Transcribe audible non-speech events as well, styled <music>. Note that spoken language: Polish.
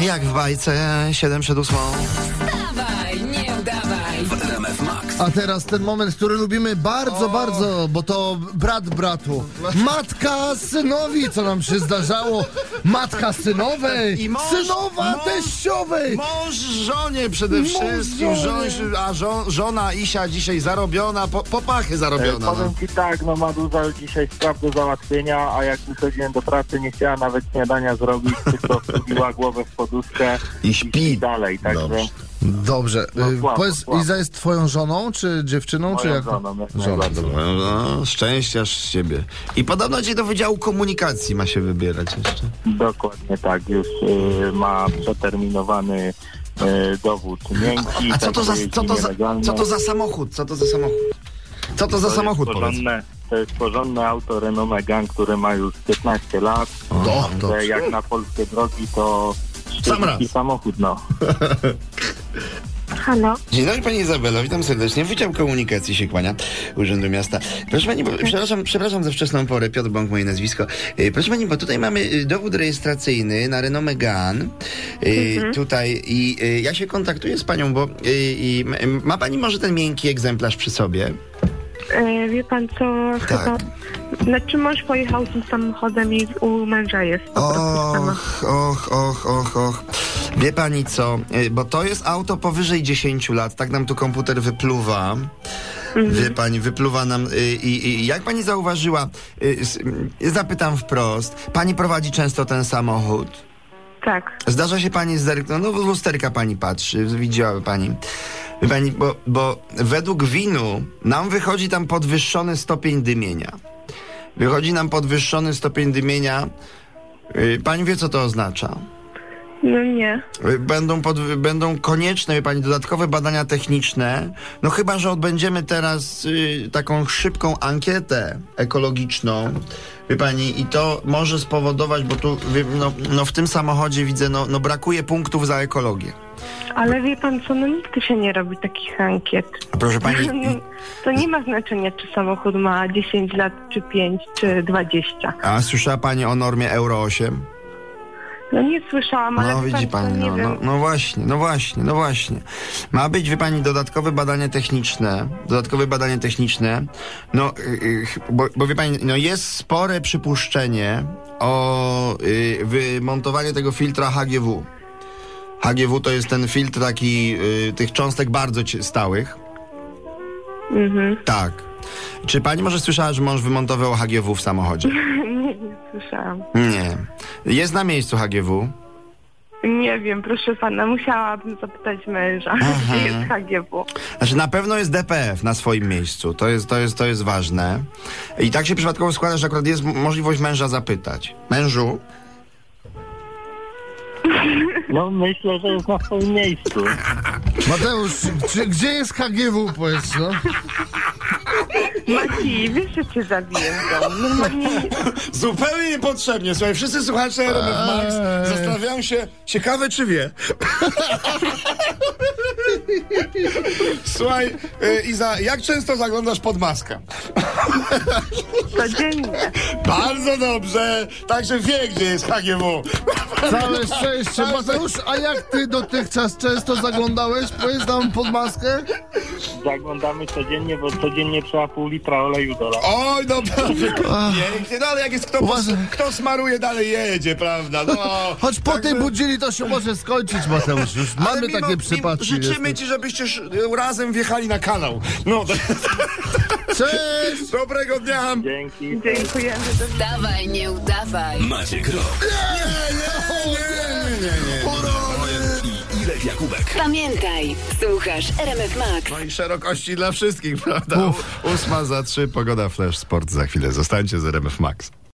jak w bajce 7 przed 8. A teraz ten moment, który lubimy bardzo, bardzo, bo to brat bratu. Matka synowi, co nam się zdarzało. Matka synowej, I mąż- synowa mąż- teściowej. Mąż żonie przede Mąż wszystkim, a żon, żona Isia dzisiaj zarobiona, po, popachy E, zarobiona. No. Powiem ci tak, no ma dużo dzisiaj spraw do załatwienia, a jak wychodziłem do pracy, nie chciała nawet śniadania zrobić, tylko <laughs> wbiła głowę w poduszkę I śpi. dalej, także Dobrze. Dobrze, No, y, słabo, powiedz, słabo. Iza jest twoją żoną, czy dziewczyną, czy moją jak? żoną, jak Żona, dobra. No, szczęściarz z ciebie. I podobno cię do Wydziału Komunikacji ma się wybierać jeszcze. Dokładnie tak, już y, ma przeterminowany y, dowód miękki. A co to za, co to za, co to za samochód? Co to za samochód? Co to za To samochód, jest powiedz? porządne, To jest porządne auto Renault Megane, które ma już 15 lat. Do, Że dobrze. jak na polskie drogi to Sam raz. samochód, no. <laughs> Halo? Dzień dobry Pani Izabelo, witam serdecznie. Wydział Komunikacji się kłania Urzędu Miasta. Proszę Pani, bo, przepraszam, przepraszam za wczesną porę, Piotr Bąk moje nazwisko. E, Proszę Pani, bo tutaj mamy e, dowód rejestracyjny na Renault Megane. E, Tutaj i ja się kontaktuję z Panią, bo i, ma Pani może ten miękki egzemplarz przy sobie? E, wie pan co, chyba... Znaczy mąż pojechał tym samochodem i u męża jest po prostu sama. Och, och, och, och, och. Wie pani co, y, bo to jest auto powyżej 10 lat, tak nam tu komputer wypluwa. Wie pani, wypluwa nam. y, I, i jak pani zauważyła, y, zapytam wprost, pani prowadzi często ten samochód? Tak. Zdarza się pani zerknąć, no w lusterka pani patrzy, widziałaby pani. Wie pani, bo, bo według winu nam wychodzi tam podwyższony stopień dymienia. Wychodzi nam podwyższony stopień dymienia. Pani wie, co to oznacza? No nie. Y, Będą, pod, będą konieczne, wie pani, dodatkowe badania techniczne. No chyba, że odbędziemy teraz y, taką szybką ankietę ekologiczną. Wie pani, i to może spowodować, bo tu no, no w tym samochodzie widzę, no, no brakuje punktów za ekologię. Ale wie pan co, no nigdy się nie robi takich ankiet. Proszę pani, <laughs> No, to nie ma znaczenia, czy samochód ma 10 lat, czy 5, czy 20. a słyszała pani o normie Euro 8? No nie słyszałam, ale No widzi co, pani, no, no, no właśnie, no właśnie, no właśnie. Ma być, wie pani, dodatkowe badanie techniczne, dodatkowe badanie techniczne, no, y, y, bo, bo wie pani, no jest spore przypuszczenie o y, wymontowaniu tego filtra HGW. HGW to jest ten filtr taki tych cząstek bardzo stałych. Mhm. Tak. Czy pani może słyszała, że mąż wymontował HGW w samochodzie? <laughs> słyszałam. Nie. Jest na miejscu HGW. Nie wiem, proszę pana, musiałabym zapytać męża, gdzie jest HGW. Znaczy na pewno jest DPF na swoim miejscu. To jest, to jest, to jest ważne. I tak się przypadkowo składa, że akurat jest możliwość męża zapytać. Mężu? <laughs> No myślę, że jest na swoim miejscu. <laughs> Mateusz, czy, gdzie jest HGW, powiedz, no? Maciej, wiesz, że cię zabiję w domu. Normalnie <laughs> Zupełnie niepotrzebnie. Słuchaj, wszyscy słuchacze RMF Max Eee. zastanawiają się, ciekawe czy wie. <laughs> Słuchaj, y, Iza, jak często zaglądasz pod maskę? codziennie. <laughs> Bardzo dobrze. Także wie, gdzie jest HGW. Całe szczęście. Mateusz, a jak ty dotychczas często zaglądałeś, powiedz nam pod maskę? Zaglądamy codziennie, bo codziennie trzeba pół litra oleju dolać. Oj, dobra, pięknie. No ale jak jest kto, Uważaj. kto smaruje, dalej jedzie, prawda? No, Choć po tej także- budzili to się może skończyć, Mateusz. Już Ale mamy mimo- takie przypadki. Życzymy ci, żebyście sz- razem wjechali na kanał. No, Cześć! dobrego dnia. Dzięki. Dziękujemy. Dawaj, nie udawaj. Maciek Rok Nie, nie, nie, nie. i Irek Jakubek. Pamiętaj, słuchasz RMF Max. No i szerokości dla wszystkich, prawda? Ósma za trzy, pogoda, flash, sport za chwilę. Zostańcie z RMF Max.